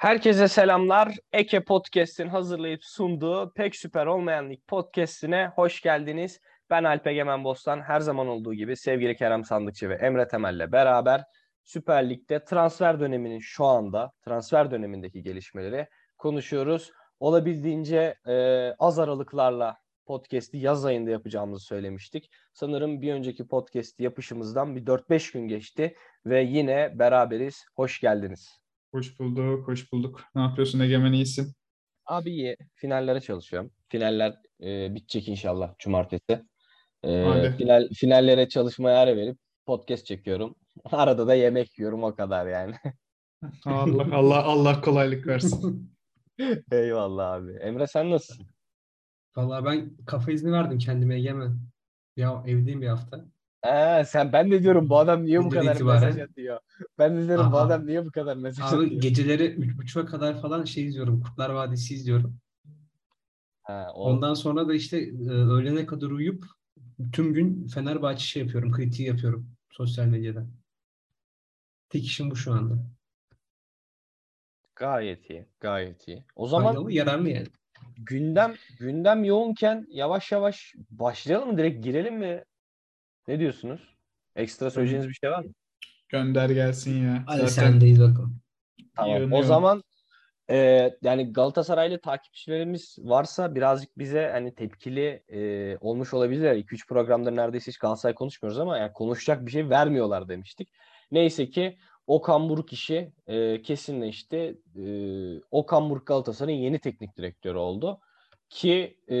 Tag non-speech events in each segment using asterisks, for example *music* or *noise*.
Herkese selamlar. Eke Podcast'in hazırlayıp sunduğu Pek Süper Olmayan Lig Podcast'ine hoş geldiniz. Ben Alp Egemen Bostan. Her zaman olduğu gibi sevgili Kerem Sandıkçı ve Emre Temel'le beraber Süper Lig'de transfer döneminin şu anda, transfer dönemindeki gelişmeleri konuşuyoruz. Olabildiğince e, az aralıklarla podcast'i yaz ayında yapacağımızı söylemiştik. Sanırım bir önceki podcast yapışımızdan bir 4-5 gün geçti ve yine beraberiz. Hoş geldiniz. Hoş bulduk, hoş bulduk. Ne yapıyorsun Egemen, iyisin? Abi iyi. Finallere çalışıyorum. Finaller e, bitecek inşallah cumartesi. E, final, finallere çalışmaya ara verip podcast çekiyorum. *laughs* Arada da yemek yiyorum o kadar yani. Allah Allah Allah kolaylık versin. *laughs* Eyvallah abi. Emre sen nasılsın? Vallahi ben kafa izni verdim kendime Egemen. Ya evdeyim bir hafta. Ee, sen ben de diyorum bu adam niye bu kadar itibaren... mesaj atıyor? Ben de diyorum Aha. bu adam niye bu kadar mesaj Abi, atıyor? geceleri üç buçuğa kadar falan şey izliyorum. Kurtlar Vadisi izliyorum. Ha, o... Ondan sonra da işte e, öğlene kadar uyuyup tüm gün Fenerbahçe şey yapıyorum. Kritiği yapıyorum sosyal medyada. Tek işim bu şu anda. Gayet iyi. Gayet iyi. O zaman Faydalı, yararlı yani. Gündem gündem yoğunken yavaş yavaş başlayalım mı? Direkt girelim mi? Ne diyorsunuz? Ekstra söyleyeceğiniz bir şey var mı? Gönder gelsin ya. Hadi Zaten... sendeyiz bakalım. Tamam. O zaman e, yani Galatasaraylı takipçilerimiz varsa birazcık bize hani tepkili e, olmuş olabilirler. 2-3 programda neredeyse hiç Galatasaray konuşmuyoruz ama yani konuşacak bir şey vermiyorlar demiştik. Neyse ki Okan Buruk işi e, kesinleşti. E, Okan Buruk Galatasaray'ın yeni teknik direktörü oldu. Ki e,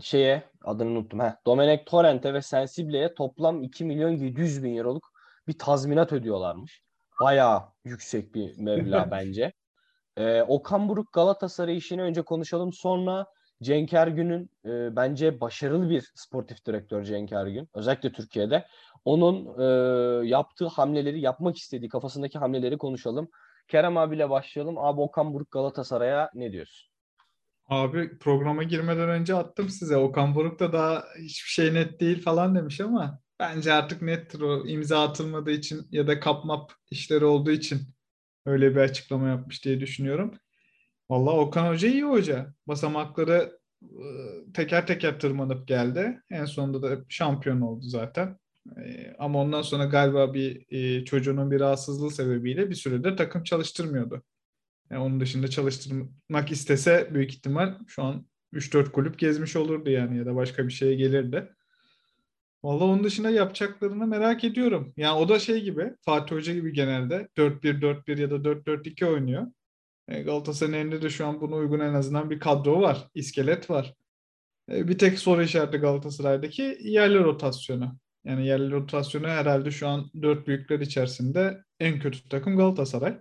şeye adını unuttum. Heh, Domenech Torrent'e ve Sensible'ye toplam 2 milyon 700 bin euroluk bir tazminat ödüyorlarmış. Bayağı yüksek bir meblağ *laughs* bence. Ee, Okan Buruk Galatasaray işini önce konuşalım. Sonra Cenk Ergün'ün e, bence başarılı bir sportif direktör Cenk Ergün. Özellikle Türkiye'de. Onun e, yaptığı hamleleri, yapmak istediği kafasındaki hamleleri konuşalım. Kerem abiyle başlayalım. Abi Okan Buruk Galatasaray'a ne diyorsun? Abi programa girmeden önce attım size. Okan Buruk da daha hiçbir şey net değil falan demiş ama bence artık nettir o imza atılmadığı için ya da kapmap işleri olduğu için öyle bir açıklama yapmış diye düşünüyorum. Vallahi Okan Hoca iyi hoca. Basamakları ıı, teker teker tırmanıp geldi. En sonunda da şampiyon oldu zaten. Ama ondan sonra galiba bir çocuğunun bir rahatsızlığı sebebiyle bir süredir takım çalıştırmıyordu. Yani onun dışında çalıştırmak istese büyük ihtimal şu an 3-4 kulüp gezmiş olurdu yani ya da başka bir şeye gelirdi. Vallahi onun dışında yapacaklarını merak ediyorum. Yani o da şey gibi Fatih Hoca gibi genelde 4-1-4-1 ya da 4-4-2 oynuyor. E, Galatasaray'ın de şu an buna uygun en azından bir kadro var. iskelet var. E, bir tek soru işareti Galatasaray'daki yerli rotasyonu. Yani yerli rotasyonu herhalde şu an dört büyükler içerisinde en kötü takım Galatasaray.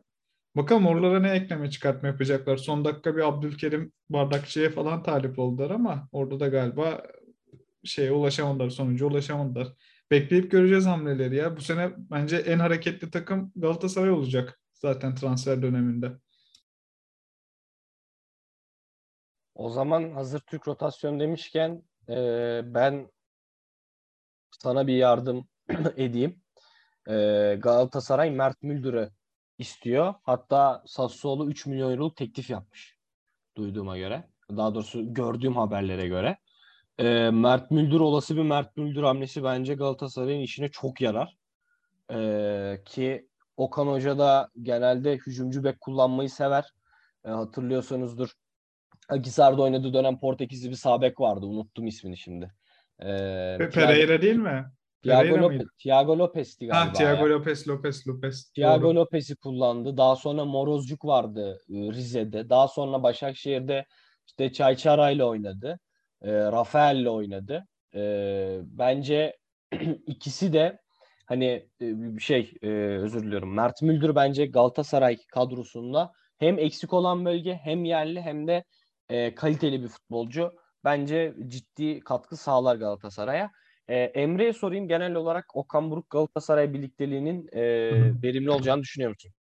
Bakalım oralara ne ekleme çıkartma yapacaklar. Son dakika bir Abdülkerim Bardakçı'ya falan talip oldular ama orada da galiba şeye ulaşamadılar, sonuca ulaşamadılar. Bekleyip göreceğiz hamleleri ya. Bu sene bence en hareketli takım Galatasaray olacak zaten transfer döneminde. O zaman hazır Türk rotasyon demişken e, ben sana bir yardım *clears throat* edeyim. E, Galatasaray Mert Müldür'ü istiyor. Hatta Sassuolo 3 milyon euroluk teklif yapmış. Duyduğuma göre. Daha doğrusu gördüğüm haberlere göre. E, Mert Müldür olası bir Mert Müldür hamlesi bence Galatasaray'ın işine çok yarar. E, ki Okan Hoca da genelde hücumcu bek kullanmayı sever. E, hatırlıyorsanızdır. Akisar'da oynadığı dönem Portekizli bir sabek vardı. Unuttum ismini şimdi. E, Pereira değil mi? Thiago, Lopez, Thiago Lopez'ti galiba. Ha, Thiago ya. Lopez, Lopez, Lopez. Thiago Doğru. Lopez'i kullandı. Daha sonra Morozcuk vardı e, Rize'de. Daha sonra Başakşehir'de işte Çayçara ile oynadı. E, Rafael ile oynadı. E, bence *clears throat* ikisi de hani e, şey e, özür diliyorum. Mert Müldür bence Galatasaray kadrosunda hem eksik olan bölge hem yerli hem de e, kaliteli bir futbolcu. Bence ciddi katkı sağlar Galatasaray'a. E, Emre'ye sorayım genel olarak Okan Buruk Galatasaray birlikteliğinin e, verimli olacağını düşünüyor musun?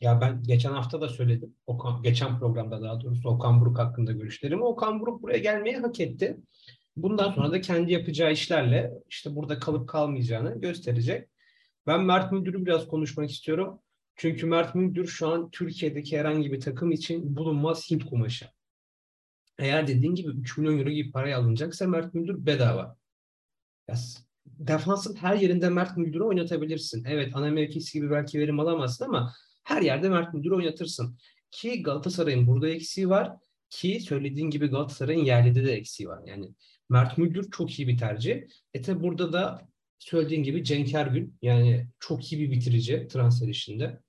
Ya ben geçen hafta da söyledim. Okan, geçen programda daha doğrusu Okan Buruk hakkında görüşlerimi. Okan Buruk buraya gelmeyi hak etti. Bundan sonra da kendi yapacağı işlerle işte burada kalıp kalmayacağını gösterecek. Ben Mert Müdür'ü biraz konuşmak istiyorum. Çünkü Mert Müldür şu an Türkiye'deki herhangi bir takım için bulunmaz Hint kumaşı. Eğer dediğin gibi 3 milyon euro gibi paraya alınacaksa Mert Müldür bedava. Ya, defansın her yerinde Mert Müldür'ü oynatabilirsin. Evet ana mevkisi gibi belki verim alamazsın ama her yerde Mert Müldür'ü oynatırsın. Ki Galatasaray'ın burada eksiği var. Ki söylediğin gibi Galatasaray'ın yerlide de eksiği var. Yani Mert Müldür çok iyi bir tercih. E tabi burada da söylediğin gibi Cenk Ergün yani çok iyi bir bitirici transfer işinde.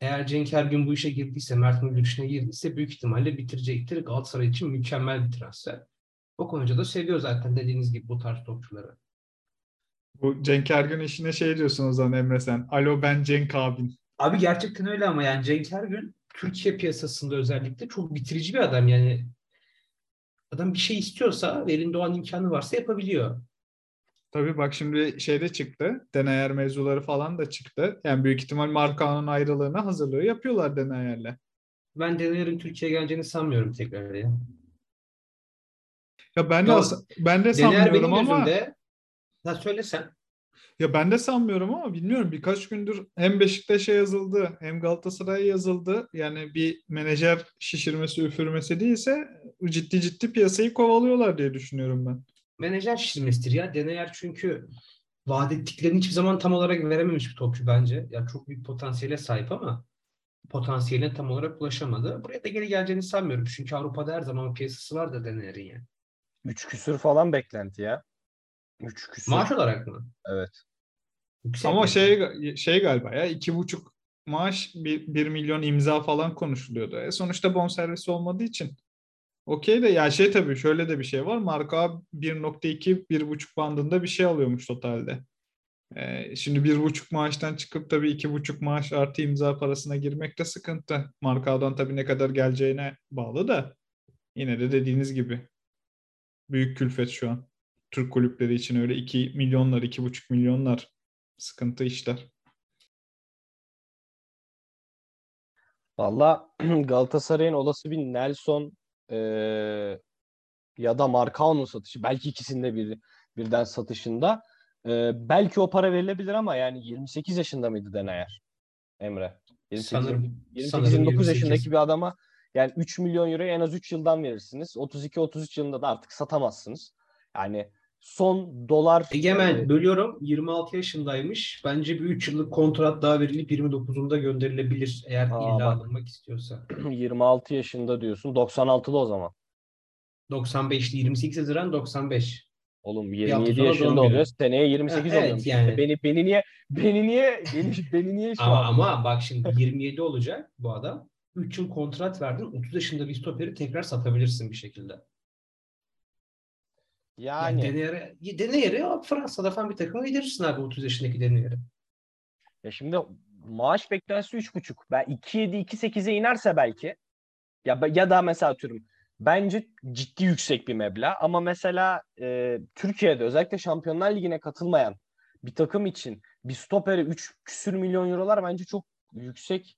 Eğer Cenk Ergün bu işe girdiyse, Mert Müldür işine girdiyse büyük ihtimalle bitirecektir. Galatasaray için mükemmel bir transfer. O konuda da seviyor zaten dediğiniz gibi bu tarz topçuları. Bu Cenk Ergün işine şey diyorsun o zaman Emre sen. Alo ben Cenk abin. Abi gerçekten öyle ama yani Cenk Ergün Türkiye piyasasında özellikle çok bitirici bir adam yani. Adam bir şey istiyorsa, elinde o an imkanı varsa yapabiliyor. Tabii bak şimdi şeyde çıktı. Denayer mevzuları falan da çıktı. Yani büyük ihtimal Markan'ın ayrılığına hazırlığı yapıyorlar Denayer'le. Ben Denayer'in Türkiye'ye geleceğini sanmıyorum tekrar ya. Ya ben de, ya, ben de sanmıyorum ama. Gözümde, ha söylesen. Ya ben de sanmıyorum ama bilmiyorum birkaç gündür hem Beşiktaş'a yazıldı hem Galatasaray'a yazıldı. Yani bir menajer şişirmesi üfürmesi değilse ciddi ciddi piyasayı kovalıyorlar diye düşünüyorum ben. Menajer şişirmesidir ya. Deneyer çünkü vaat ettiklerini hiçbir zaman tam olarak verememiş bir topçu bence. Ya çok büyük potansiyele sahip ama potansiyeline tam olarak ulaşamadı. Buraya da geri geleceğini sanmıyorum. Çünkü Avrupa'da her zaman piyasası var da Deneyer'in yani. Üç küsür falan beklenti ya. Üç küsür. Maaş olarak mı? Evet. Yüksek Ama şey şey galiba ya iki buçuk maaş bir, bir milyon imza falan konuşuluyordu. E sonuçta bonservis olmadığı için okey de ya şey tabii şöyle de bir şey var. Marka 1.2 1.5 bandında bir şey alıyormuş totalde. Ee, şimdi bir buçuk maaştan çıkıp tabii iki buçuk maaş artı imza parasına girmek de sıkıntı. Markadan tabii ne kadar geleceğine bağlı da yine de dediğiniz gibi büyük külfet şu an. Türk kulüpleri için öyle 2 milyonlar, 2,5 milyonlar sıkıntı işler. Valla *clears throat* Galatasaray'ın olası bir Nelson e, ya da Marcao'nun satışı belki ikisinde bir birden satışında e, belki o para verilebilir ama yani 28 yaşında mıydı Denayer Emre? 28, sanırım, 28 sanırım 29 yaşındaki bir adama yani 3 milyon euroyu en az 3 yıldan verirsiniz. 32-33 yılında da artık satamazsınız. Yani son dolar... Egemen bölüyorum 26 yaşındaymış. Bence bir 3 yıllık kontrat daha verilip 29'unda gönderilebilir eğer Aa, illa bak. alınmak istiyorsa. *clears throat* 26 yaşında diyorsun. 96'da o zaman. 95'li 28 Haziran 95. Oğlum 27 yaşında oluyor. Seneye 28 ha, evet, oluyor. Yani. beni beni niye beni niye beni, beni niye *laughs* şu ama, an? ama bak şimdi *laughs* 27 olacak bu adam. 3 yıl kontrat verdin. 30 yaşında bir stoperi tekrar satabilirsin bir şekilde. Yani, yani Deneyer'e Deneyer'e Fransa'da falan bir takıma giderirsin abi 30 yaşındaki Deneyer'e. Ya şimdi maaş beklentisi 3,5. Ben 2.7 2.8'e inerse belki ya ya da mesela atıyorum bence ciddi yüksek bir meblağ ama mesela e, Türkiye'de özellikle Şampiyonlar Ligi'ne katılmayan bir takım için bir stopere 3 küsür milyon eurolar bence çok yüksek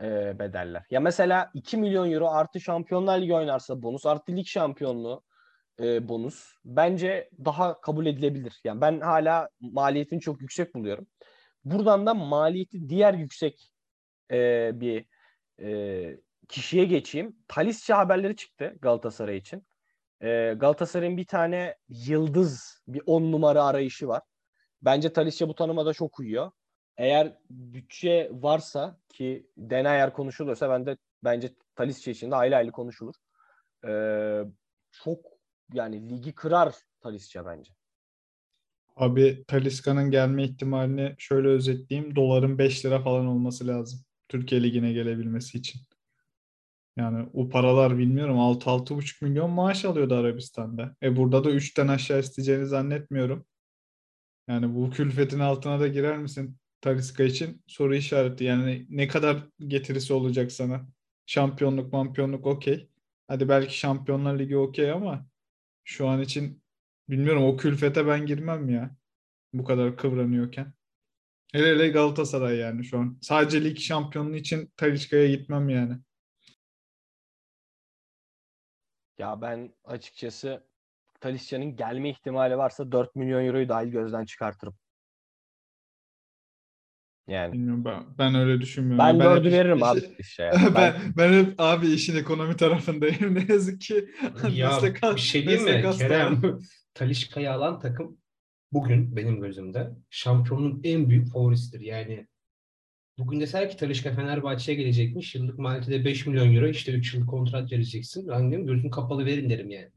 e, bedeller. Ya mesela 2 milyon euro artı Şampiyonlar Ligi oynarsa bonus artı lig şampiyonluğu e, bonus bence daha kabul edilebilir. Yani ben hala maliyetini çok yüksek buluyorum. Buradan da maliyeti diğer yüksek e, bir e, kişiye geçeyim. Talisca haberleri çıktı Galatasaray için. E, Galatasaray'ın bir tane yıldız bir on numara arayışı var. Bence Talisca bu tanıma da çok uyuyor. Eğer bütçe varsa ki Denayer konuşuluyorsa ben de bence Talisca için de aile aile konuşulur. Ee, çok yani ligi kırar Talisca bence. Abi Taliska'nın gelme ihtimalini şöyle özetleyeyim. Doların 5 lira falan olması lazım. Türkiye Ligi'ne gelebilmesi için. Yani o paralar bilmiyorum 6-6,5 milyon maaş alıyordu Arabistan'da. E burada da 3'ten aşağı isteyeceğini zannetmiyorum. Yani bu külfetin altına da girer misin Taliska için? Soru işareti. Yani ne kadar getirisi olacak sana? Şampiyonluk, mampiyonluk okey. Hadi belki Şampiyonlar Ligi okey ama şu an için bilmiyorum o külfete ben girmem ya. Bu kadar kıvranıyorken. Hele hele Galatasaray yani şu an. Sadece lig şampiyonluğu için Talişka'ya gitmem yani. Ya ben açıkçası Talisca'nın gelme ihtimali varsa 4 milyon euroyu dahil gözden çıkartırım. Yani. Bilmiyorum ben, ben öyle düşünmüyorum. Ben, ben dördü veririm abi. Şey, *laughs* ben, ben, ben hep abi işin ekonomi tarafındayım. *laughs* Ne yazık ki. Ya *laughs* bir şey diyeyim mi Kerem? Talişka'yı alan takım bugün benim gözümde şampiyonun en büyük favorisidir. Yani bugün deser ki Talişka Fenerbahçe'ye gelecekmiş. Yıllık maliyeti 5 milyon euro. işte 3 yıllık kontrat vereceksin. Ben diyorum gözün kapalı verin derim yani.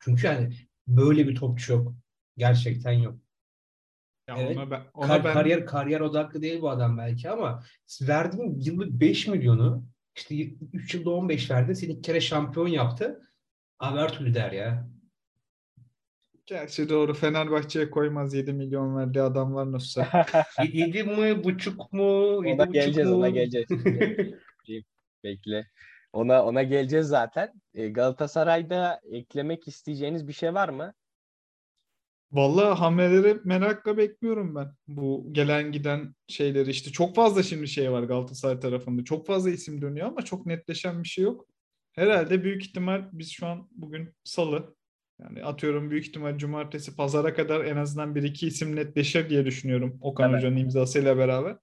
Çünkü yani böyle bir topçu yok. Gerçekten yok. Ya evet. ona ben, ona Kar, ben... Kariyer kariyer odaklı değil bu adam belki ama verdiğin yıllık 5 milyonu işte 3 yılda 15 verdin. Seni iki kere şampiyon yaptı. Abi her türlü der ya. Gerçi doğru Fenerbahçe'ye koymaz 7 milyon verdiği adam var nasıl? 7 *laughs* mi buçuk mu? Ona geleceğiz mu? ona geleceğiz. *laughs* Bekle. Ona ona geleceğiz zaten. E, Galatasaray'da eklemek isteyeceğiniz bir şey var mı? Vallahi hamleleri merakla bekliyorum ben. Bu gelen giden şeyleri işte çok fazla şimdi şey var Galatasaray tarafında. Çok fazla isim dönüyor ama çok netleşen bir şey yok. Herhalde büyük ihtimal biz şu an bugün salı yani atıyorum büyük ihtimal cumartesi pazara kadar en azından bir iki isim netleşir diye düşünüyorum Okan evet. Hoca'nın imzasıyla beraber.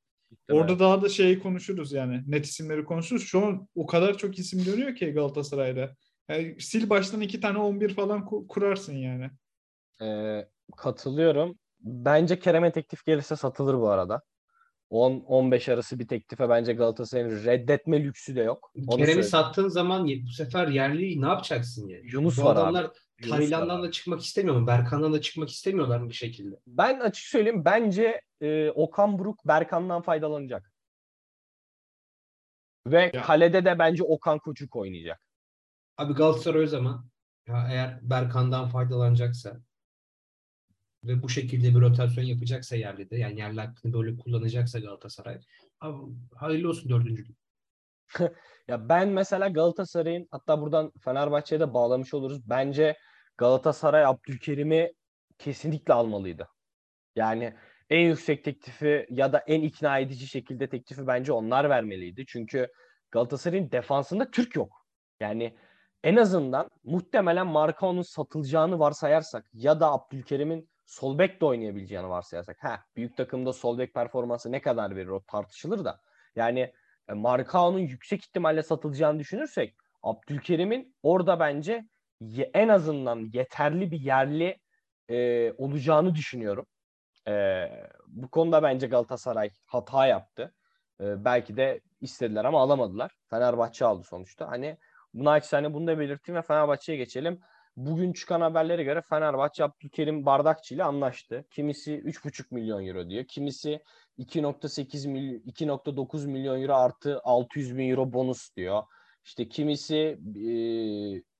Orada daha da şeyi konuşuruz yani net isimleri konuşuruz. Şu an o kadar çok isim dönüyor ki Galatasaray'da. Yani sil baştan iki tane 11 falan kurarsın yani. Ee, katılıyorum. Bence Kerem'e teklif gelirse satılır bu arada. 10-15 arası bir teklife bence Galatasaray'ın reddetme lüksü de yok. Kerem'i sattığın zaman bu sefer yerli ne yapacaksın yani? Yunus bu var adamlar abi. Tayland'dan da çıkmak istemiyor mu? Berkan'dan da çıkmak istemiyorlar mı bir şekilde? Ben açık söyleyeyim bence e, Okan Buruk Berkan'dan faydalanacak. Ve ya. kalede de bence Okan Koçuk oynayacak. Abi Galatasaray o zaman ya eğer Berkan'dan faydalanacaksa ve bu şekilde bir rotasyon yapacaksa yerli de yani yerli hakkını böyle kullanacaksa Galatasaray hayırlı olsun dördüncülük. *laughs* ya ben mesela Galatasaray'ın hatta buradan Fenerbahçe'ye de bağlamış oluruz. Bence Galatasaray Abdülkerim'i kesinlikle almalıydı. Yani en yüksek teklifi ya da en ikna edici şekilde teklifi bence onlar vermeliydi. Çünkü Galatasaray'ın defansında Türk yok. Yani en azından muhtemelen Markao'nun satılacağını varsayarsak ya da Abdülkerim'in sol bek de oynayabileceğini varsayarsak. Ha, büyük takımda sol bek performansı ne kadar verir o tartışılır da. Yani e, Markao'nun yüksek ihtimalle satılacağını düşünürsek Abdülkerim'in orada bence en azından yeterli bir yerli e, olacağını düşünüyorum. E, bu konuda bence Galatasaray hata yaptı. E, belki de istediler ama alamadılar. Fenerbahçe aldı sonuçta. Hani bunu açsane bunu da belirteyim ve Fenerbahçe'ye geçelim. Bugün çıkan haberlere göre Fenerbahçe Abdülkerim Bardakçı ile anlaştı. Kimisi 3,5 milyon euro diyor. Kimisi 2.8 milyon 2.9 milyon euro artı 600 bin euro bonus diyor. İşte kimisi e,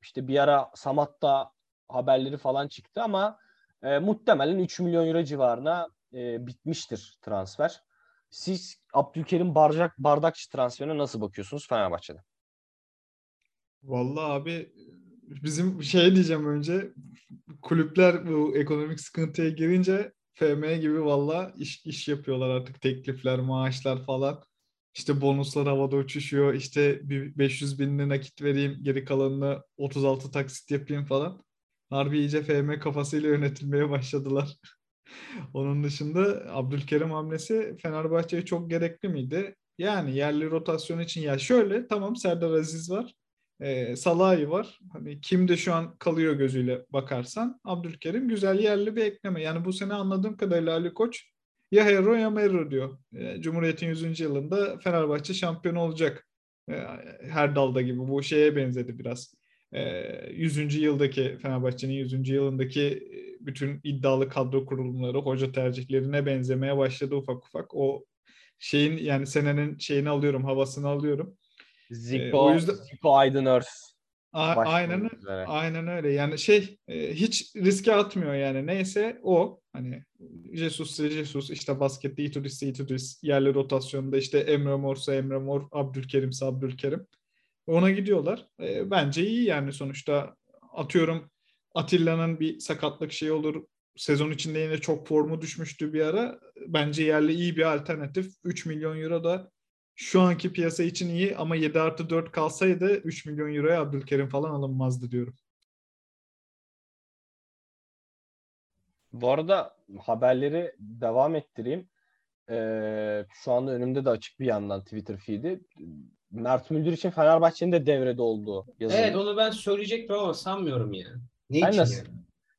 işte bir ara Samat'ta haberleri falan çıktı ama e, muhtemelen 3 milyon euro civarına e, bitmiştir transfer. Siz Abdülkerim Bardak, Bardakçı transferine nasıl bakıyorsunuz Fenerbahçe'de? Vallahi abi bizim şey diyeceğim önce kulüpler bu ekonomik sıkıntıya girince FM gibi valla iş, iş yapıyorlar artık teklifler, maaşlar falan. İşte bonuslar havada uçuşuyor. İşte bir 500 binini nakit vereyim. Geri kalanını 36 taksit yapayım falan. Harbi iyice FM kafasıyla yönetilmeye başladılar. *laughs* Onun dışında Abdülkerim hamlesi Fenerbahçe'ye çok gerekli miydi? Yani yerli rotasyon için ya şöyle tamam Serdar Aziz var. E, Salahi var. Hani kimde şu an kalıyor gözüyle bakarsan Abdülkerim güzel yerli bir ekleme. Yani bu sene anladığım kadarıyla Ali Koç ya Hero ya Mero diyor. E, Cumhuriyet'in 100. yılında Fenerbahçe şampiyon olacak. E, her dalda gibi. Bu şeye benzedi biraz. E, 100. yıldaki Fenerbahçe'nin 100. yılındaki e, bütün iddialı kadro kurulumları, hoca tercihlerine benzemeye başladı ufak ufak. O şeyin yani senenin şeyini alıyorum, havasını alıyorum. Zico, e, o yüzden... Zico Aydınörs. A- aynen aynen öyle. Yani şey e, hiç riske atmıyor yani. Neyse o hani Jesus Jesus işte baskette Ituris Ituris yerli rotasyonda işte Emre Morsa Emre Mor Abdülkerim Abdülkerim. Ona gidiyorlar. E, bence iyi yani sonuçta atıyorum Atilla'nın bir sakatlık şey olur. Sezon içinde yine çok formu düşmüştü bir ara. Bence yerli iyi bir alternatif. 3 milyon euro da şu anki piyasa için iyi ama 7 artı 4 kalsaydı 3 milyon euroya Abdülkerim falan alınmazdı diyorum. Bu arada haberleri devam ettireyim. Ee, şu anda önümde de açık bir yandan Twitter feed'i. Mert Müldür için Fenerbahçe'nin de devrede olduğu yazılmış. Evet onu ben söyleyecektim ama sanmıyorum ya. Ne Ben için nasıl- yani?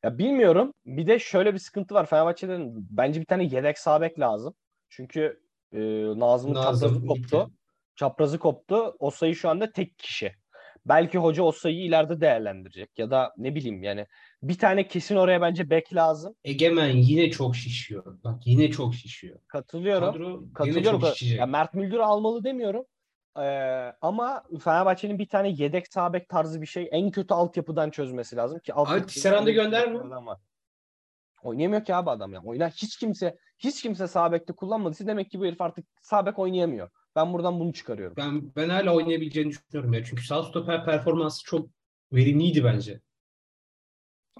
Ya bilmiyorum. Bir de şöyle bir sıkıntı var. Fenerbahçe'den bence bir tane yedek sağ bek lazım. Çünkü e, Nazım'ın Nazım çaprazı koptu. Çaprazı koptu. O sayı şu anda tek kişi. Belki hoca o sayıyı ileride değerlendirecek. Ya da ne bileyim yani bir tane kesin oraya bence bek lazım. Egemen yine çok şişiyor. Bak yine çok şişiyor. Katılıyorum. Kadro yine Katılıyorum. çok şişecek. Ya Mert Müldür'ü almalı demiyorum. Ee, ama Fenerbahçe'nin bir tane yedek sağ bek tarzı bir şey en kötü altyapıdan çözmesi lazım ki altyapı- Tisserand'ı gönder mi? Var. Oynayamıyor ki abi adam ya. Oynar hiç kimse hiç kimse sağ bekte kullanmadıysa demek ki bu herif artık sağ bek oynayamıyor. Ben buradan bunu çıkarıyorum. Ben ben hala oynayabileceğini düşünüyorum ya. Çünkü sağ stoper performansı çok verimliydi bence.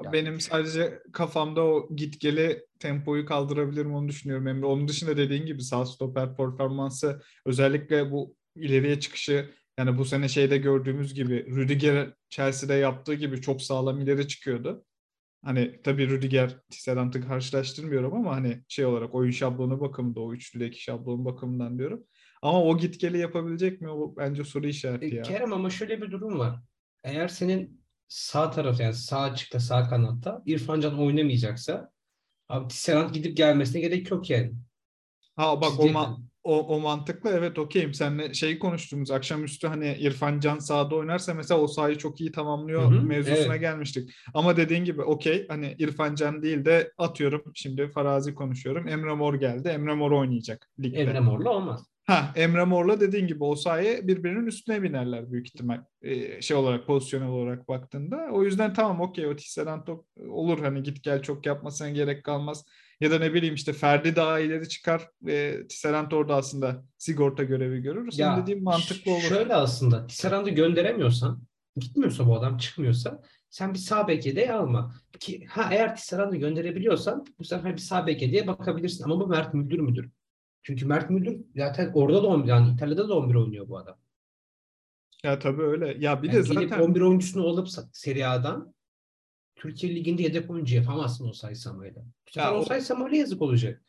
Ya. Benim sadece kafamda o git gele tempoyu kaldırabilirim onu düşünüyorum Emre. Onun dışında dediğin gibi sağ stoper performansı özellikle bu ileriye çıkışı yani bu sene şeyde gördüğümüz gibi Rüdiger Chelsea'de yaptığı gibi çok sağlam ileri çıkıyordu. Hani tabii Rüdiger Tisserand'ı karşılaştırmıyorum ama hani şey olarak oyun şablonu bakımında o üçlüdeki şablon bakımından diyorum. Ama o git geli yapabilecek mi? O bence soru işareti E, ya. Kerem ama şöyle bir durum var. Eğer senin sağ taraf yani sağ açıkta sağ kanatta İrfan Can oynamayacaksa abi Tisserand gidip gelmesine gerek yok yani. Ha bak o, Çizecek ma-. O, o mantıklı evet okeyim. Seninle şeyi konuştuğumuz akşamüstü hani İrfan Can sahada oynarsa mesela o sahayı çok iyi tamamlıyor Hı hı, mevzusuna evet. gelmiştik. Ama dediğin gibi okey hani İrfan Can değil de atıyorum şimdi farazi konuşuyorum. Emre Mor geldi. Emre Mor oynayacak ligde. Emre Mor'la olmaz. Ha Emre Mor'la dediğin gibi o sahaya birbirinin üstüne binerler büyük ihtimal. Ee, şey olarak pozisyonel olarak baktığında. O yüzden tamam okey o Tisserand o- olur hani git gel çok yapmasına gerek kalmaz. Ya da ne bileyim işte Ferdi daha ileri çıkar ve Tisserand orada aslında sigorta görevi görür. Senin Ya, dediğin mantıklı olur. Şöyle aslında Tisserand'ı gönderemiyorsan gitmiyorsa bu adam çıkmıyorsa sen bir sağ bek yedeği alma. Ki, ha eğer Tisserand'ı gönderebiliyorsan bu sefer bir sağ bek yedeğe bakabilirsin. Ama bu Mert Müldür müdür? Çünkü Mert Müldür zaten orada da 11 yani İtalya'da da 11 oynuyor bu adam. Ya tabii öyle. Ya bir Yani de zaten 11 oyuncusunu alıp Serie A'dan Türkiye Ligi'nde yedek oyuncu yapamazsın o Samoy'la. Bu sefer Ya o o- Samoy'la yazık olacak.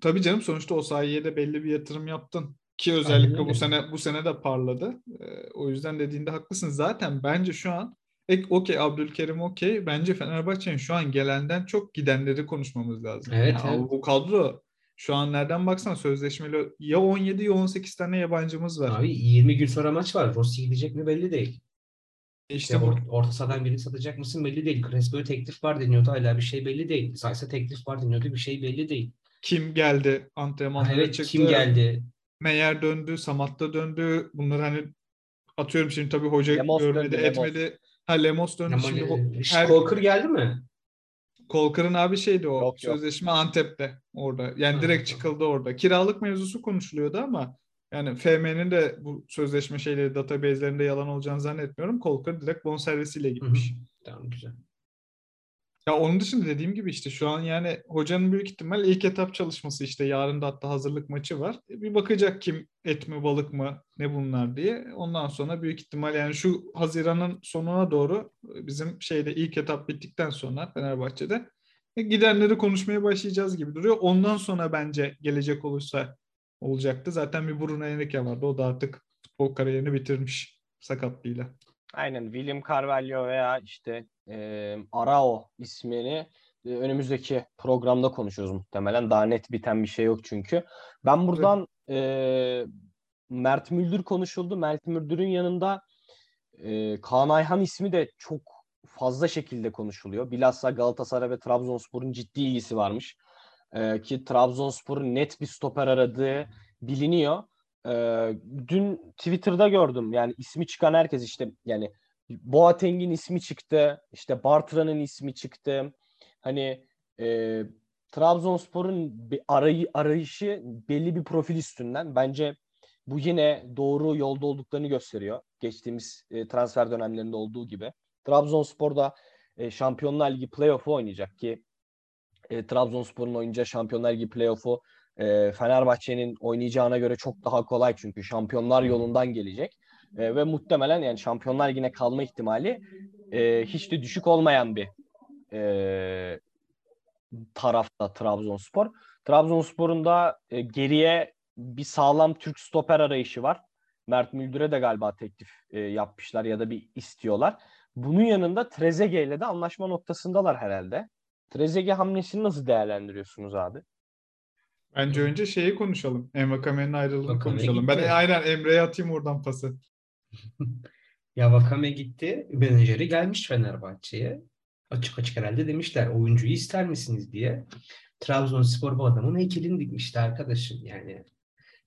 tabii canım sonuçta o sayeye de belli bir yatırım yaptın. Ki özellikle bu sene bu sene de parladı. Ee, o yüzden dediğinde haklısın. Zaten bence şu an ek okey Abdülkerim okey. Bence Fenerbahçe'nin şu an gelenden çok gidenleri konuşmamız lazım. Evet, Ya evet. Bu kadro şu an nereden baksan sözleşmeli ya 17 ya 18 tane yabancımız var. Abi 20 gün sonra maç var. Rossi gidecek mi belli değil. İşte bu or- orta sahadan birini satacak mısın belli değil. Crespo'ya teklif var deniyordu hala bir şey belli değil. Saysa teklif var deniyordu bir şey belli değil. kim geldi antrenmanlara evet çıktı. kim geldi? Meyer döndü, Samat'ta döndü. Bunlar hani atıyorum şimdi tabii hoca Lemos görmedi, döndü, Lemos. etmedi. Ha Lemos döndü. Ama şimdi e, her Kolkır geldi mi? Kolkır'ın abi şeydi o Yok, yok. sözleşme Antep'te orada. Yani Ha, direkt çıkıldı orada. Kiralık mevzusu konuşuluyordu ama yani FM'nin de bu sözleşme şeyleri database'lerinde yalan olacağını zannetmiyorum. Kolkır direkt bonservisiyle Hı hı. gitmiş. Tamam güzel. Ya onun dışında dediğim gibi işte şu an yani hocanın büyük ihtimal ilk etap çalışması işte yarın da hatta hazırlık maçı var. E, Bir bakacak kim et mi balık mı ne bunlar diye. Ondan sonra büyük ihtimal yani şu Haziran'ın sonuna doğru e, bizim şeyde ilk etap bittikten sonra Fenerbahçe'de e, gidenleri konuşmaya başlayacağız gibi duruyor. Ondan sonra bence gelecek olursa olacaktı. Zaten bir Bruno Henrique vardı. O da artık futbol kariyerini bitirmiş sakatlığıyla. Aynen William Carvalho veya işte e, Arao ismini e, önümüzdeki programda konuşuyoruz muhtemelen. Daha net biten bir şey yok çünkü. Ben buradan e, Mert Müldür konuşuldu. Mert Müldür'ün yanında e, Kaan Ayhan ismi de çok fazla şekilde konuşuluyor. Bilhassa Galatasaray ve Trabzonspor'un ciddi ilgisi varmış. E, ki Trabzonspor'un net bir stoper aradığı biliniyor. Ee, dün Twitter'da gördüm. Yani ismi çıkan herkes işte yani Boateng'in ismi çıktı işte Bartra'nın ismi çıktı. Hani e, Trabzonspor'un arayı, arayışı belli bir profil üstünden bence bu yine doğru yolda olduklarını gösteriyor. Geçtiğimiz e, transfer dönemlerinde olduğu gibi. Trabzonspor'da e, Şampiyonlar Ligi playoff'u oynayacak ki e, Trabzonspor'un oynayacağı Şampiyonlar Ligi playoff'u e, Fenerbahçe'nin oynayacağına göre çok daha kolay çünkü şampiyonlar yolundan gelecek E, ve muhtemelen yani şampiyonlar yine kalma ihtimali e, hiç de düşük olmayan bir e, tarafta Trabzonspor. Trabzonspor'un da e, geriye bir sağlam Türk stoper arayışı var. Mert Müldür'e de galiba teklif e, yapmışlar ya da bir istiyorlar. Bunun yanında Trezeguet ile de anlaşma noktasındalar herhalde. Trezeguet hamlesini nasıl değerlendiriyorsunuz abi? Bence önce şeyi konuşalım. Envakame'nin ayrılığını Vakame konuşalım. Gitti. Ben aynen Emre'ye atayım oradan pası. *laughs* ya Vakame gitti. Menajeri gelmiş Fenerbahçe'ye. Açık açık herhalde demişler oyuncuyu ister misiniz diye. Trabzonspor bu adamın heykelini dikmişti arkadaşım. Yani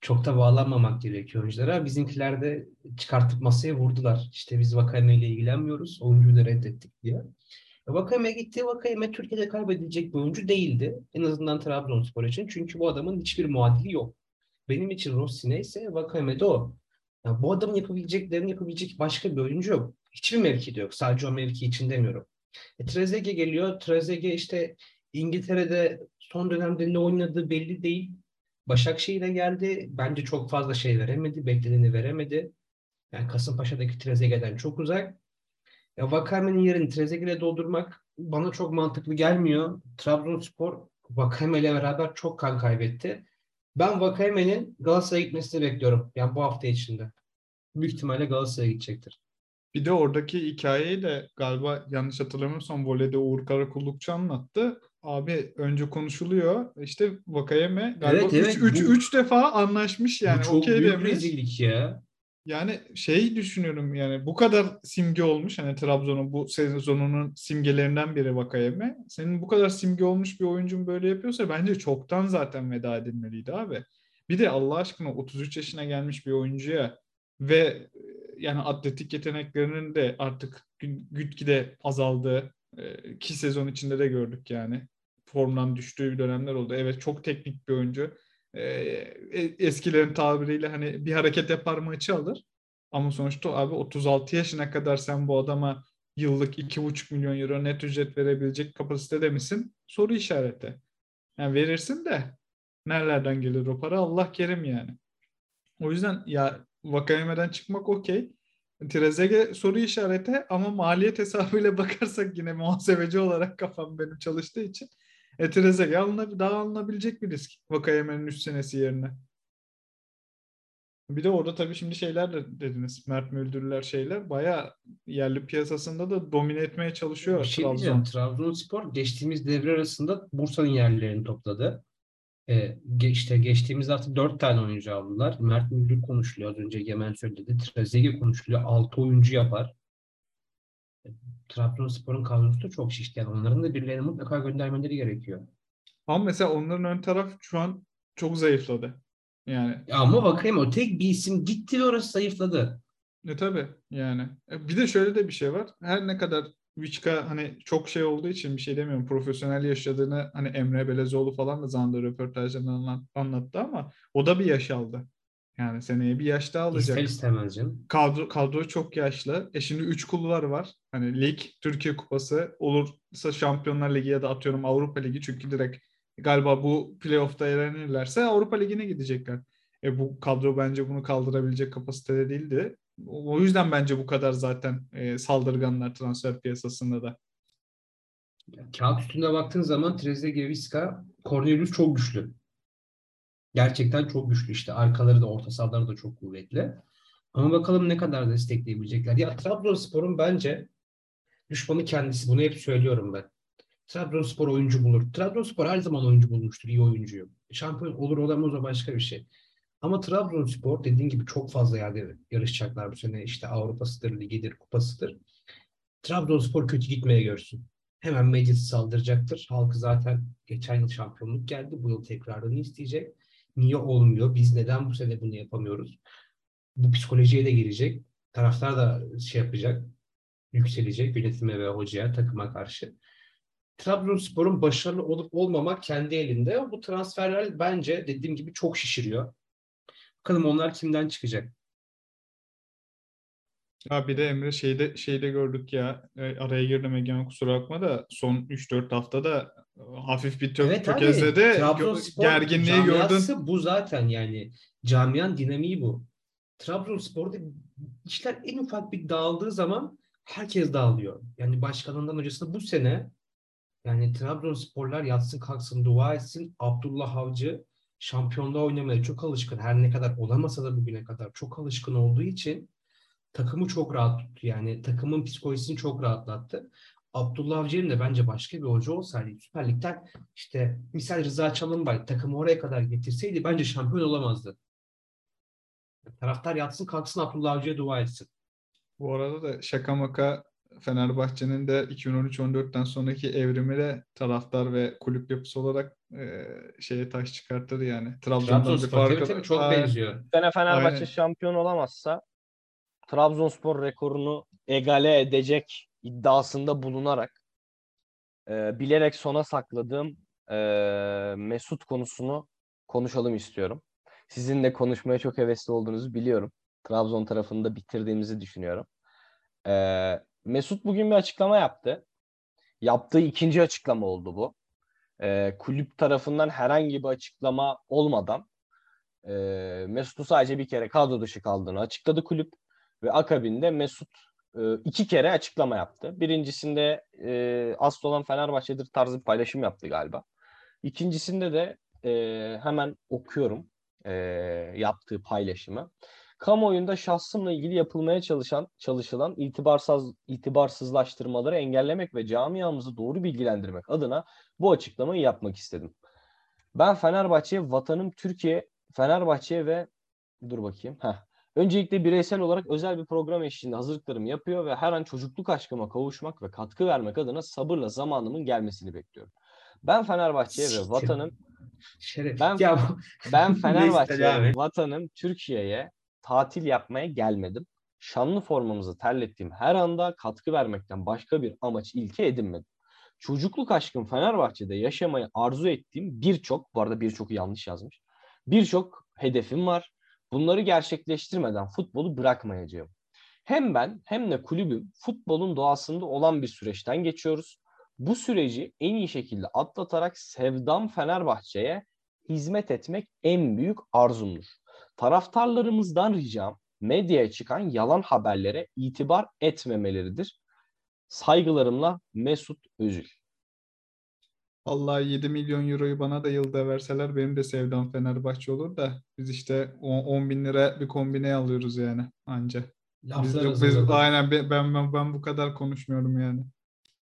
çok da bağlanmamak gerekiyor oyunculara. Bizimkiler de çıkartıp masaya vurdular. İşte biz Vakame ile ilgilenmiyoruz. Oyuncuyu da reddettik diye. Vakame gitti. Vakame Türkiye'de kaybedilecek bir oyuncu değildi. En azından Trabzonspor için. Çünkü bu adamın hiçbir muadili yok. Benim için Rossi neyse Vakame de o. Yani bu adamın yapabileceklerini yapabilecek başka bir oyuncu yok. Hiçbir mevkide yok. Sadece o mevki için demiyorum. E, Trezeguet geliyor. Trezeguet işte İngiltere'de son dönemde ne oynadığı belli değil. Başakşehir'e geldi. Bence çok fazla şey veremedi. Beklediğini veremedi. Yani Kasımpaşa'daki Trezeguet'den çok uzak. Ya Vakame'nin yerini Trezeguet'e doldurmak bana çok mantıklı gelmiyor. Trabzonspor Vakame ile beraber çok kan kaybetti. Ben Vakame'nin Galatasaray'a gitmesini bekliyorum. Yani bu hafta içinde. Büyük ihtimalle Galatasaray'a gidecektir. Bir de oradaki hikayeyi de galiba yanlış hatırlamıyorsam voleyde Uğur Karakullukçu anlattı. Abi önce konuşuluyor. İşte Vakayeme galiba 3 evet, evet, 3 defa anlaşmış yani. Bu çok okay büyük demiş. rezillik ya. Yani şey düşünüyorum yani bu kadar simge olmuş hani Trabzon'un bu sezonunun simgelerinden biri Vakayeme. Senin bu kadar simge olmuş bir oyuncun böyle yapıyorsa bence çoktan zaten veda edilmeliydi abi. Bir de Allah aşkına 33 yaşına gelmiş bir oyuncuya ve yani atletik yeteneklerinin de artık gitgide azaldığı ki sezon içinde de gördük yani. Formdan düştüğü dönemler oldu. Evet çok teknik bir oyuncu. Eskilerin tabiriyle hani bir hareket yapar maçı alır. Ama sonuçta abi 36 yaşına kadar sen bu adama yıllık 2,5 milyon euro net ücret verebilecek kapasitede misin? Soru işareti. Yani verirsin de nerelerden gelir o para? Allah kerim yani. O yüzden ya Vakayeme'den çıkmak okey. Trezeguet soru işareti ama maliyet hesabıyla *laughs* bakarsak yine muhasebeci olarak kafam benim çalıştığı için e, Trezeguet alınab daha alınabilecek bir risk Vakayeme'nin üst senesi yerine. Bir de orada tabii şimdi şeyler de dediniz. Mert Müldürler şeyler. Bayağı yerli piyasasında da domine etmeye çalışıyor bir şey Trabzon. Trabzonspor geçtiğimiz devre arasında Bursa'nın yerlerini topladı. E, işte geçtiğimiz hafta dört tane oyuncu aldılar. Mert Müldür konuşuluyor az önce Yemen söyledi. Trezeguet konuşuluyor. Altı oyuncu yapar. Trabzonspor'un kadrosu da çok şişti. Yani onların da birilerini mutlaka göndermeleri gerekiyor. Ama mesela onların ön taraf şu an çok zayıfladı. Yani. Ama bakayım o tek bir isim gitti ve orası zayıfladı. E tabi yani. E, bir de şöyle de bir şey var. Her ne kadar Vichka hani çok şey olduğu için bir şey demiyorum. Profesyonel yaşadığını hani Emre Belezoğlu falan da zamanında röportajlarında anlattı ama o da bir yaş aldı. Yani seneye bir yaş daha alacak. İster istemez canım. Kadro, kadro çok yaşlı. E şimdi 3 kulvar var. Hani lig, Türkiye Kupası olursa Şampiyonlar Ligi ya da atıyorum Avrupa Ligi çünkü direkt galiba bu playoff'ta elenirlerse Avrupa Ligi'ne gidecekler. E bu kadro bence bunu kaldırabilecek kapasitede değildi. O yüzden bence bu kadar zaten e, saldırganlar transfer piyasasında da. Kağıt üstünde baktığın zaman Trezeguet, Vizca, Cornelius çok güçlü. Gerçekten çok güçlü işte. Arkaları da orta sahaları da çok kuvvetli. Ama bakalım ne kadar destekleyebilecekler. Ya Trabzonspor'un bence düşmanı kendisi. Bunu hep söylüyorum ben. Trabzonspor oyuncu bulur. Trabzonspor her zaman oyuncu bulmuştur. iyi oyuncuyu. Şampiyon olur olamaz o başka bir şey. Ama Trabzonspor dediğin gibi çok fazla yerde yarışacaklar bu sene. İşte Avrupa'sıdır, ligidir, kupasıdır. Trabzonspor kötü gitmeye görsün. Hemen meclisi saldıracaktır. Halkı zaten geçen yıl şampiyonluk geldi. Bu yıl tekrarını isteyecek. Niye olmuyor? Biz neden bu sene bunu yapamıyoruz? Bu psikolojiye de girecek. Taraftar da şey yapacak. Yükselecek yönetime ve hocaya, takıma karşı. Trabzonspor'un başarılı olup olmamak kendi elinde. Bu transferler bence dediğim gibi çok şişiriyor. Bakalım onlar kimden çıkacak? Ya bir de Emre şeyde şeyde gördük ya e, araya girdim Egemen kusura bakma da son 3-4 haftada hafif bir tök evet tökezledi. Gerginliği gördün. Bu zaten yani camian dinamiği bu. Trabzonspor'da işler en ufak bir dağıldığı zaman herkes dağılıyor. Yani başkanından öncesinde bu sene Yani Trabzonsporlar yatsın kalksın dua etsin. Abdullah Avcı şampiyonluğa oynamaya çok alışkın. Her ne kadar olamasa da bugüne kadar çok alışkın olduğu için takımı çok rahat tuttu. Yani takımın psikolojisini çok rahatlattı. Abdullah Avcı'nın da bence başka bir hoca olsaydı Süper Lig'den işte misal Rıza Çalınbay takımı oraya kadar getirseydi bence şampiyon olamazdı. Taraftar yatsın kalksın Abdullah Avcı'ya dua etsin. Bu arada da şaka maka Fenerbahçe'nin de 2013-14'ten sonraki evrimi de taraftar ve kulüp yapısı olarak e, şeye taş çıkartır yani. Trabzon'dan bir farkı tabii, çok Aynen. benziyor. Sene Fenerbahçe Aynen. şampiyon olamazsa Trabzonspor rekorunu egale edecek iddiasında bulunarak e, bilerek sona sakladığım e, Mesut konusunu konuşalım istiyorum. Sizinle konuşmaya çok hevesli olduğunuzu biliyorum. Trabzon tarafında bitirdiğimizi düşünüyorum. E, Mesut bugün bir açıklama yaptı. Yaptığı ikinci açıklama oldu bu. E, kulüp tarafından herhangi bir açıklama olmadan e, Mesut'u sadece bir kere kadro dışı kaldığını açıkladı kulüp ve akabinde Mesut iki kere açıklama yaptı. Birincisinde e, asıl olan Fenerbahçe'dir tarzı bir paylaşım yaptı galiba. İkincisinde de e, hemen okuyorum e, yaptığı paylaşımı. Kamuoyunda şahsımla ilgili yapılmaya çalışan çalışılan itibarsız itibarsızlaştırmaları engellemek ve camiamızı doğru bilgilendirmek adına bu açıklamayı yapmak istedim. Ben Fenerbahçe'ye vatanım Türkiye, Fenerbahçe'ye ve dur bakayım. Heh, Öncelikle bireysel olarak özel bir program eşliğinde hazırlıklarımı yapıyor ve her an çocukluk aşkıma kavuşmak ve katkı vermek adına sabırla zamanımın gelmesini bekliyorum. Ben Fenerbahçe'ye ve vatanım Şeref. Ben, ya ben *laughs* Fenerbahçe'ye ve vatanım Türkiye'ye tatil yapmaya gelmedim. Şanlı formamızı terlettiğim her anda katkı vermekten başka bir amaç ilke edinmedim. Çocukluk aşkım Fenerbahçe'de yaşamayı arzu ettiğim birçok, bu arada birçoku yanlış yazmış. Birçok hedefim var. Bunları gerçekleştirmeden futbolu bırakmayacağım. Hem ben hem de kulübüm futbolun doğasında olan bir süreçten geçiyoruz. Bu süreci en iyi şekilde atlatarak Sevdam Fenerbahçe'ye hizmet etmek en büyük arzumdur. Taraftarlarımızdan ricam medyaya çıkan yalan haberlere itibar etmemeleridir. Saygılarımla Mesut Özül. Allah 7 milyon euroyu bana da yılda verseler benim de sevdam Fenerbahçe olur da biz işte 10 bin lira bir kombine alıyoruz yani anca. Biz, biz, aynen ben, ben, ben bu kadar konuşmuyorum yani.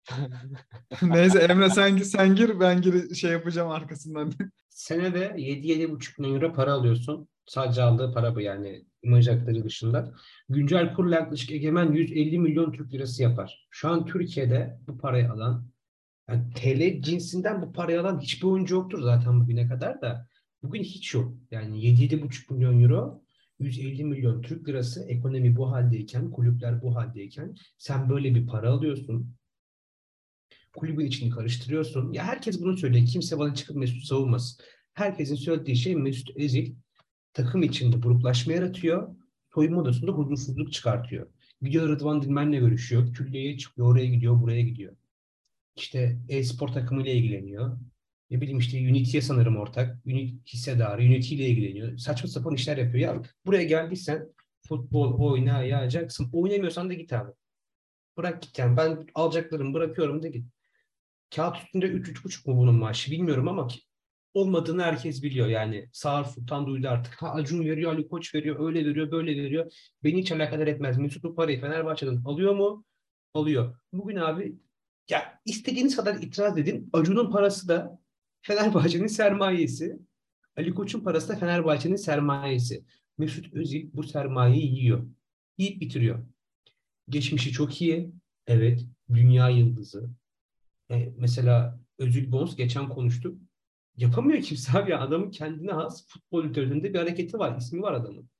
*laughs* Neyse Emre sen, sen gir ben gir şey yapacağım arkasından. Senede 7-7,5 milyon euro para alıyorsun. Sadece aldığı para bu yani imaj hakları dışında. Güncel kurla yaklaşık egemen 150 milyon Türk lirası yapar. Şu an Türkiye'de bu parayı alan yani TL cinsinden bu parayı alan hiçbir oyuncu yoktur zaten bugüne kadar da. Bugün hiç yok. Yani 7-7,5 milyon euro 150 milyon Türk lirası ekonomi bu haldeyken, kulüpler bu haldeyken sen böyle bir para alıyorsun. Kulübün içini karıştırıyorsun. Ya herkes bunu söylüyor. Kimse bana çıkıp Mesut savunmasın. Herkesin söylediği şey Mesut Ezil takım içinde gruplaşma yaratıyor. Soyunma odasında huzursuzluk çıkartıyor. Gidiyor Rıdvan Dilmen'le görüşüyor. Külliyeye çıkıyor. Oraya gidiyor, buraya gidiyor işte e-spor takımıyla ilgileniyor. Ne bileyim işte Unity'ye sanırım ortak. Unity hissedarı, Unity ile ilgileniyor. Saçma sapan işler yapıyor. Ya buraya geldiysen futbol oynayacaksın. Oynamıyorsan da git abi. Bırak git yani. Ben alacaklarımı bırakıyorum da git. Kağıt üstünde 3-3,5 mu bunun maaşı bilmiyorum ama olmadığını herkes biliyor yani. Sağır Sultan duydu artık. Ha Acun veriyor, Ali Koç veriyor, öyle veriyor, böyle veriyor. Beni hiç alakadar etmez. Mesut bu parayı Fenerbahçe'den alıyor mu? Alıyor. Bugün abi ya istediğiniz kadar itiraz edin. Acun'un parası da Fenerbahçe'nin sermayesi. Ali Koç'un parası da Fenerbahçe'nin sermayesi. Mesut Özil bu sermayeyi yiyor. Yiyip bitiriyor. Geçmişi çok iyi. Evet. Dünya yıldızı. E, mesela Özil Bons geçen konuştuk. Yapamıyor kimse abi. Adamın kendine has futbol literatüründe bir hareketi var. ismi var adamın.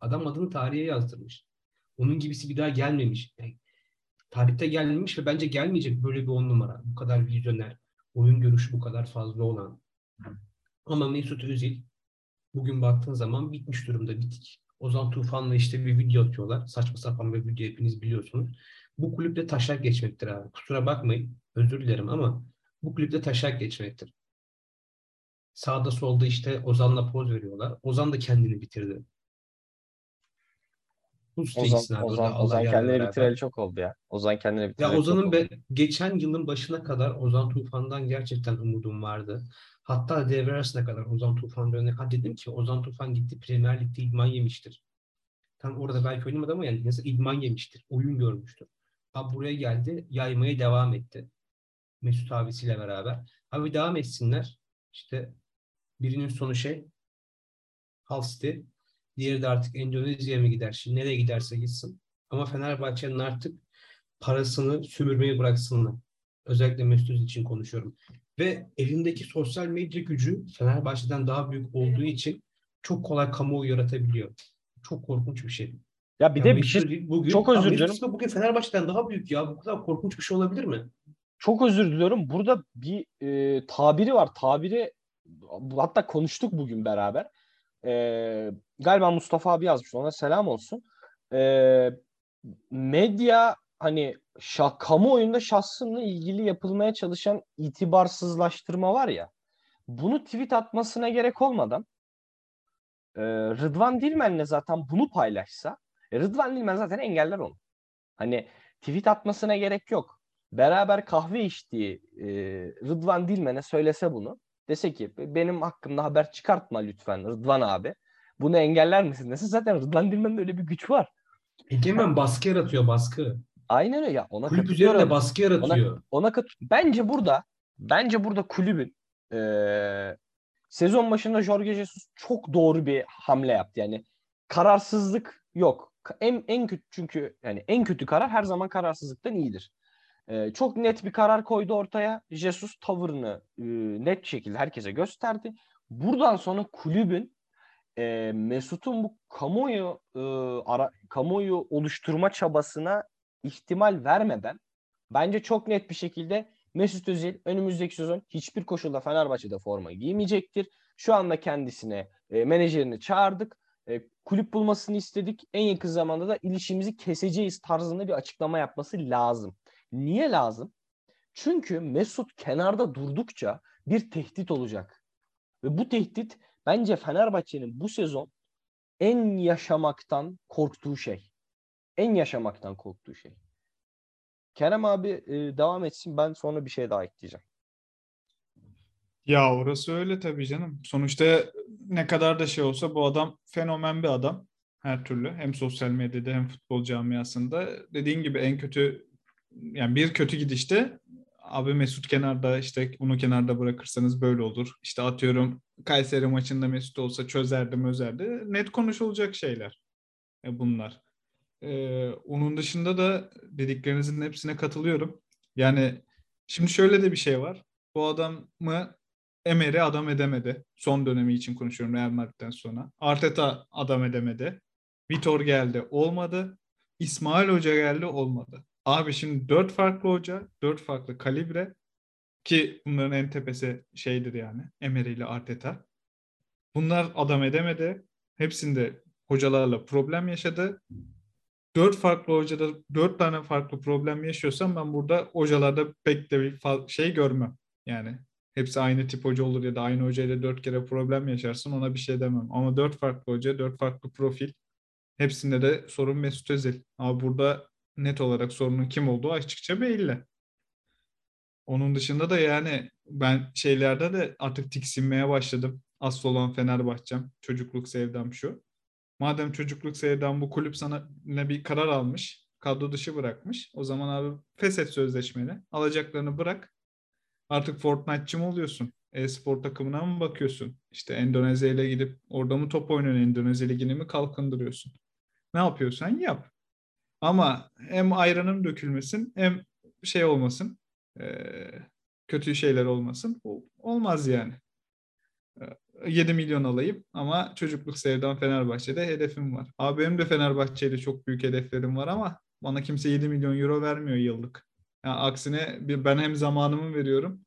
Adam adını tarihe yazdırmış. Onun gibisi bir daha gelmemiş. Yani tarihte gelmemiş ve bence gelmeyecek böyle bir on numara. Bu kadar vizyoner, oyun görüşü bu kadar fazla olan. Ama Mesut Özil bugün baktığın zaman bitmiş durumda bitik. Ozan Tufan'la işte bir video atıyorlar. Saçma sapan bir video hepiniz biliyorsunuz. Bu kulüpte taşak geçmektir abi. Kusura bakmayın. Özür dilerim ama bu kulüpte taşak geçmektir. Sağda solda işte Ozan'la poz veriyorlar. Ozan da kendini bitirdi. Ozan. Ozan, Ozan kendini beraber. bitireli çok oldu ya. Ozan kendini Ya bitireli çok Ozan'ın be, geçen yılın başına kadar Ozan Tufan'dan gerçekten umudum vardı. Hatta devre arasına kadar Ozan Tufan dönene kadar dedim ki Ozan Tufan gitti Premier Lig'de idman yemiştir. Tam orada belki oynamadı ama yani mesela idman yemiştir. Oyun görmüştür. Abi buraya geldi yaymaya devam etti. Mesut abisiyle beraber. Abi devam etsinler. İşte birinin sonu şey Hull City. Diğeri de artık Endonezya'ya mı gider? Şimdi nereye giderse gitsin. Ama Fenerbahçe'nin artık parasını sömürmeyi bıraksınlar. Özellikle Mesut için konuşuyorum. Ve elindeki sosyal medya gücü Fenerbahçe'den daha büyük olduğu için çok kolay kamuoyu yaratabiliyor. Çok korkunç bir şey. Ya bir Ya de bir şey bugün, çok özür. Özil bugün Fenerbahçe'den daha büyük ya. Bu kadar korkunç bir şey olabilir mi? çok özür diliyorum. Burada bir e, tabiri var. Tabiri hatta konuştuk bugün beraber. E, galiba Mustafa abi yazmış. Ona selam olsun. E, medya hani şah, kamuoyunda şahsınla ilgili yapılmaya çalışan itibarsızlaştırma var ya. Bunu tweet atmasına gerek olmadan e, Rıdvan Dilmen'le zaten bunu paylaşsa e, Rıdvan Dilmen zaten engeller onu. Hani tweet atmasına gerek yok. Beraber kahve içtiği e, Rıdvan Dilmen'e söylese bunu. Dese ki benim hakkımda haber çıkartma lütfen Rıdvan abi. Bunu engeller misin dese zaten Rıdvan Dilmen'de öyle bir güç var. Egemen baskı yaratıyor baskı. Aynen öyle ya. Ona Kulüp üzerinde baskı yaratıyor. Ona kat bence burada bence burada kulübün eee, sezon başında Jorge Jesus çok doğru bir hamle yaptı. Yani kararsızlık yok. En en kötü çünkü yani en kötü karar her zaman kararsızlıktan iyidir. Eee, çok net bir karar koydu ortaya. Jesus tavırını eee, net şekilde herkese gösterdi. Buradan sonra kulübün eee, Mesut'un bu kamuoyu eee, ara, kamuoyu oluşturma çabasına ihtimal vermeden bence çok net bir şekilde Mesut Özil önümüzdeki sezon hiçbir koşulda Fenerbahçe'de forma giymeyecektir. Şu anda kendisine e, menajerini çağırdık. E, kulüp bulmasını istedik. En yakın zamanda da ilişkimizi keseceğiz tarzında bir açıklama yapması lazım. Niye lazım? Çünkü Mesut kenarda durdukça bir tehdit olacak. Ve bu tehdit bence Fenerbahçe'nin bu sezon en yaşamaktan korktuğu şey. En yaşamaktan korktuğu şey. Kerem abi e, devam etsin. Ben sonra bir şey daha ekleyeceğim. Ya orası öyle tabii canım. Sonuçta ne kadar da şey olsa bu adam fenomen bir adam. Her türlü. Hem sosyal medyada hem futbol camiasında. Dediğin gibi en kötü yani bir kötü gidişte abi Mesut kenarda işte bunu kenarda bırakırsanız böyle olur. İşte atıyorum Kayseri maçında Mesut olsa çözerdi mözerdi. Net konuşulacak şeyler e, bunlar. Ee, onun dışında da dediklerinizin hepsine katılıyorum. Yani şimdi şöyle de bir şey var. Bu adamı Emery adam edemedi. Son dönemi için konuşuyorum Real Madrid'den sonra. Arteta adam edemedi. Vitor geldi olmadı. İsmail Hoca geldi olmadı. Abi şimdi dört farklı hoca, dört farklı kalibre ki bunların en tepesi şeydir yani Emery ile Arteta. Bunlar adam edemedi. Hepsinde hocalarla problem yaşadı. Dört farklı hocada dört tane farklı problem yaşıyorsam ben burada hocalarda pek de bir şey görmem. Yani hepsi aynı tip hoca olur ya da aynı hocayla dört kere problem yaşarsın ona bir şey demem. Ama dört farklı hoca, dört farklı profil. Hepsinde de sorun Mesut Özil. Ama burada net olarak sorunun kim olduğu açıkça belli. Onun dışında da yani ben şeylerde de artık tiksinmeye başladım. Asıl olan Fenerbahçem. Çocukluk sevdam şu. Madem çocukluk sevdam bu kulüp sana ne bir karar almış, kadro dışı bırakmış. O zaman abi feshet sözleşmeni. Alacaklarını bırak. Artık Fortnite'çı mı oluyorsun? E-spor takımına mı bakıyorsun? İşte Endonezya ile gidip orada mı top oynuyorsun? Endonezya ligini mi kalkındırıyorsun? Ne yapıyorsan yap. Ama hem ayranın dökülmesin hem şey olmasın. eee, kötü şeyler olmasın. Olmaz yani. 7 milyon alayım ama çocukluk sevdam Fenerbahçe'de hedefim var. Abi benim de Fenerbahçe'yle çok büyük hedeflerim var ama bana kimse 7 milyon euro vermiyor yıllık. Yani aksine ben hem zamanımı veriyorum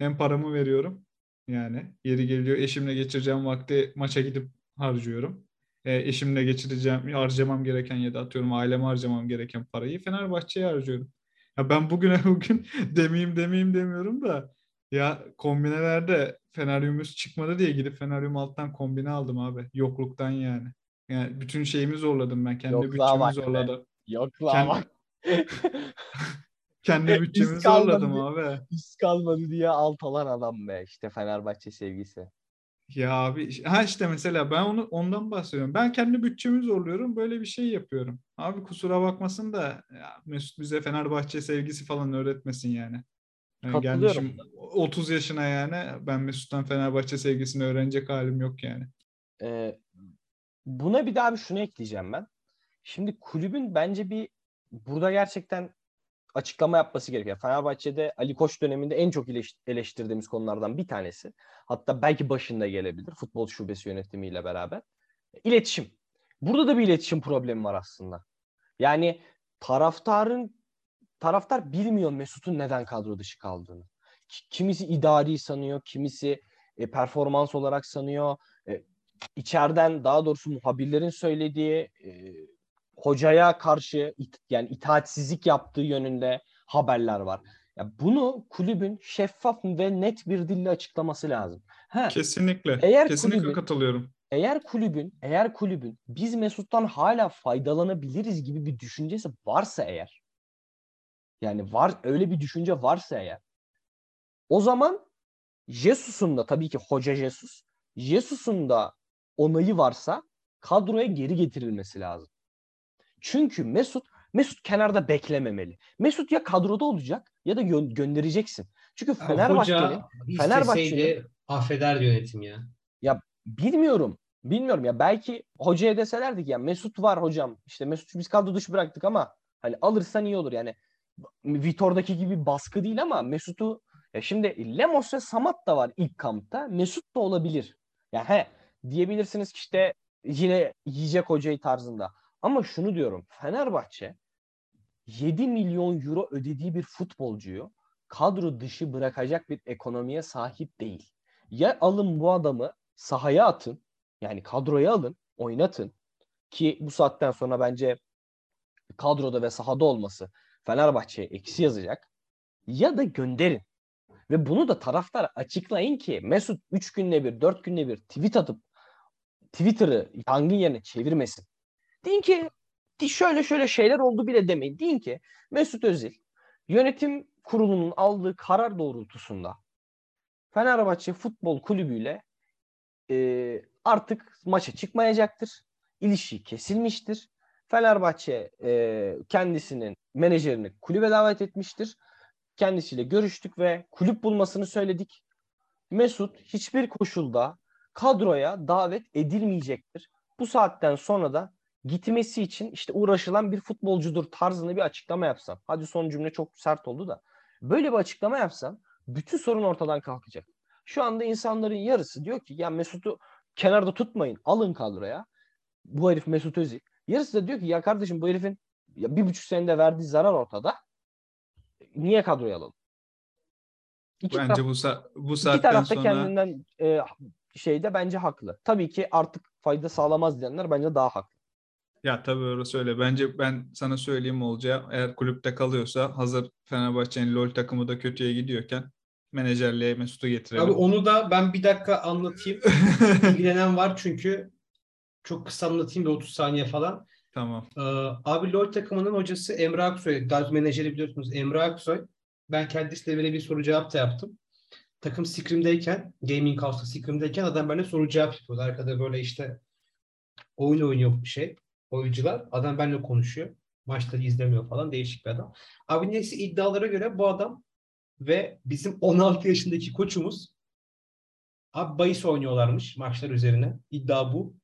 hem paramı veriyorum. Yani yeri geliyor eşimle geçireceğim vakti maça gidip harcıyorum. E, eşimle geçireceğim, harcamam gereken ya da atıyorum aileme harcamam gereken parayı Fenerbahçe'ye harcıyorum. Ya ben bugüne *laughs* bugün demeyeyim demeyeyim demiyorum da ya kombinelerde Feneryumuz çıkmadı diye gidip Feneryum alttan kombine aldım abi. Yokluktan yani. Yani bütün şeyimi zorladım ben. Kendi bütçemi zorladım. Yok lan *laughs* Kendi-. Kendi bütçemi zorladım abi. Risk kalmadı diye alt alan adam be. İşte Fenerbahçe sevgisi. Ya abi ha işte mesela ben onu ondan bahsediyorum. Ben kendi bütçemi zorluyorum. Böyle bir şey yapıyorum. Abi kusura bakmasın da ya Mesut bize Fenerbahçe sevgisi falan öğretmesin yani. Yani Katılıyorum. gelmişim 30 yaşına yani ben Mesut'tan Fenerbahçe sevgisini öğrenecek halim yok yani. Ee, buna bir daha bir şunu ekleyeceğim ben. Şimdi kulübün bence bir burada gerçekten açıklama yapması gerekiyor. Fenerbahçe'de Ali Koç döneminde en çok eleş- eleştirdiğimiz konulardan bir tanesi. Hatta belki başında gelebilir futbol şubesi yönetimiyle beraber. İletişim. Burada da bir iletişim problemi var aslında. Yani taraftarın taraftar bilmiyor Mesut'un neden kadro dışı kaldığını. Ki- Kimisi idari sanıyor, kimisi e, performans olarak sanıyor. E, içeriden daha doğrusu muhabirlerin söylediği e, hocaya karşı it- yani itaatsizlik yaptığı yönünde haberler var. Ya bunu kulübün şeffaf ve net bir dille açıklaması lazım. Ha, Kesinlikle. Eğer Kesinlikle kulübün- katılıyorum. eğer kulübün eğer kulübün biz Mesut'tan hala faydalanabiliriz gibi bir düşüncesi varsa eğer yani var öyle bir düşünce varsa eğer o zaman Jesus'un da tabii ki hoca Jesus Jesus'un da onayı varsa kadroya geri getirilmesi lazım. Çünkü Mesut Mesut kenarda beklememeli. Mesut ya kadroda olacak ya da gö- göndereceksin. Çünkü Ya Fenerbahçe'nin Fenerbahçe'nin- affeder yönetim ya. Bilmiyorum. Bilmiyorum ya belki hocaya deselerdi ki ya Mesut var hocam. İşte Mesut'u biz kadro dışı bıraktık ama hani alırsan iyi olur. Yani Vitor'daki gibi baskı değil ama Mesut'u ya şimdi Lemos ve Samat da var ilk kampta. Mesut da olabilir. Ya he diyebilirsiniz ki işte yine yiyecek hocayı tarzında. Ama şunu diyorum. Fenerbahçe 7 milyon euro ödediği bir futbolcuyu kadro dışı bırakacak bir ekonomiye sahip değil. Ya alın bu adamı sahaya atın. Yani kadroya alın, oynatın. Ki bu saatten sonra bence kadroda ve sahada olması Fenerbahçe'ye eksi yazacak. Ya da gönderin. Ve bunu da taraftar açıklayın ki Mesut 3 günde bir, 4 günde bir tweet atıp Twitter'ı yangın yerine çevirmesin. Deyin ki şöyle şöyle şeyler oldu bile demeyin. Deyin ki Mesut Özil yönetim kurulunun aldığı karar doğrultusunda Fenerbahçe Futbol Kulübü'yle e, artık maça çıkmayacaktır. İlişki kesilmiştir. Fenerbahçe e, kendisinin menajerini kulübe davet etmiştir. Kendisiyle görüştük ve kulüp bulmasını söyledik. Mesut hiçbir koşulda kadroya davet edilmeyecektir. Bu saatten sonra da gitmesi için işte uğraşılan bir futbolcudur tarzında bir açıklama yapsam. Hadi son cümle çok sert oldu da. Böyle bir açıklama yapsam bütün sorun ortadan kalkacak. Şu anda insanların yarısı diyor ki ya Mesut'u kenarda tutmayın alın kadroya. Bu herif Mesut Özil. Yarısı da diyor ki ya kardeşim bu herifin ya bir buçuk senede verdiği zarar ortada. Niye kadroya alalım? İki Bence taraf- bu sa- bu İki saatten taraf da sonra kendinden e, şeyde bence haklı. Tabii ki artık fayda sağlamaz diyenler bence daha haklı. Ya tabii orası öyle. Bence ben sana söyleyeyim olacağı eğer kulüpte kalıyorsa hazır Fenerbahçe'nin LoL takımı da kötüye gidiyorken menajerliğe Mesut'u getirelim. Abi onu da ben bir dakika anlatayım. *laughs* İlgilenen var çünkü çok kısa anlatayım da 30 saniye falan. Tamam. Ee, abi LoL takımının hocası Emre Aksoy. Gaz menajeri biliyorsunuz Emre Aksoy. Ben kendisiyle böyle bir soru cevap da yaptım. Takım Scrim'deyken, Gaming House'da Scrim'deyken adam benimle soru cevap yapıyordu. Arkada böyle işte oyun oynuyor bir şey. Oyuncular. Adam benimle konuşuyor. Maçları izlemiyor falan. Değişik bir adam. Abi neyse iddialara göre bu adam ve bizim *laughs* 16 yaşındaki koçumuz abi bahis oynuyorlarmış maçlar üzerine. İddia bu.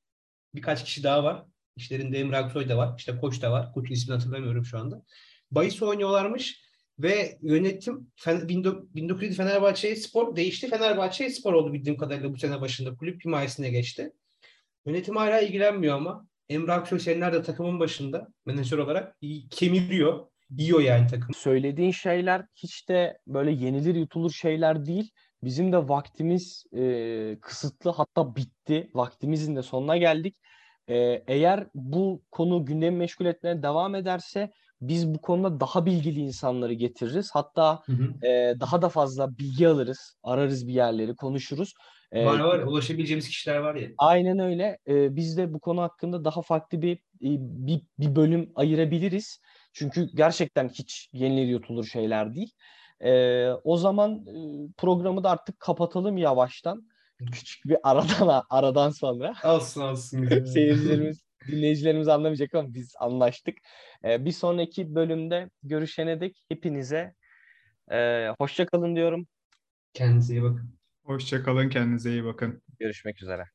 Birkaç kişi daha var. İşlerinde Emre Aksoy da var. İşte koç da var. Koçun ismini hatırlamıyorum şu anda. Bahis oynuyorlarmış ve yönetim Fen- 1907 Fenerbahçe Spor değişti. Fenerbahçe Spor oldu bildiğim kadarıyla bu sene başında. Kulüp himayesine geçti. Yönetim hala ilgilenmiyor ama Emre Aksoy senelerde takımın başında menajer olarak kemiriyor. Yiyor yani takım. Söylediğin şeyler hiç de böyle yenilir yutulur şeyler değil. Bizim de vaktimiz e, kısıtlı hatta bitti. Vaktimizin de sonuna geldik. E, eğer bu konu gündemi meşgul etmeye devam ederse biz bu konuda daha bilgili insanları getiririz. Hatta e, daha da fazla bilgi alırız, ararız bir yerleri, konuşuruz. Ee, Var var ulaşabileceğimiz kişiler var ya. Aynen öyle. Ee, biz de bu konu hakkında daha farklı bir bir, bir bölüm ayırabiliriz. Çünkü gerçekten hiç yenilir yutulur şeyler değil. Ee, o zaman e, programı da artık kapatalım yavaştan. Küçük bir aradan aradan sonra. Alsın alsın. *laughs* Seyircilerimiz, dinleyicilerimiz anlamayacak ama biz anlaştık. Ee, bir sonraki bölümde görüşene dek hepinize e, hoşça kalın diyorum. Kendinize iyi bakın. Hoşça kalın, kendinize iyi bakın. Görüşmek üzere.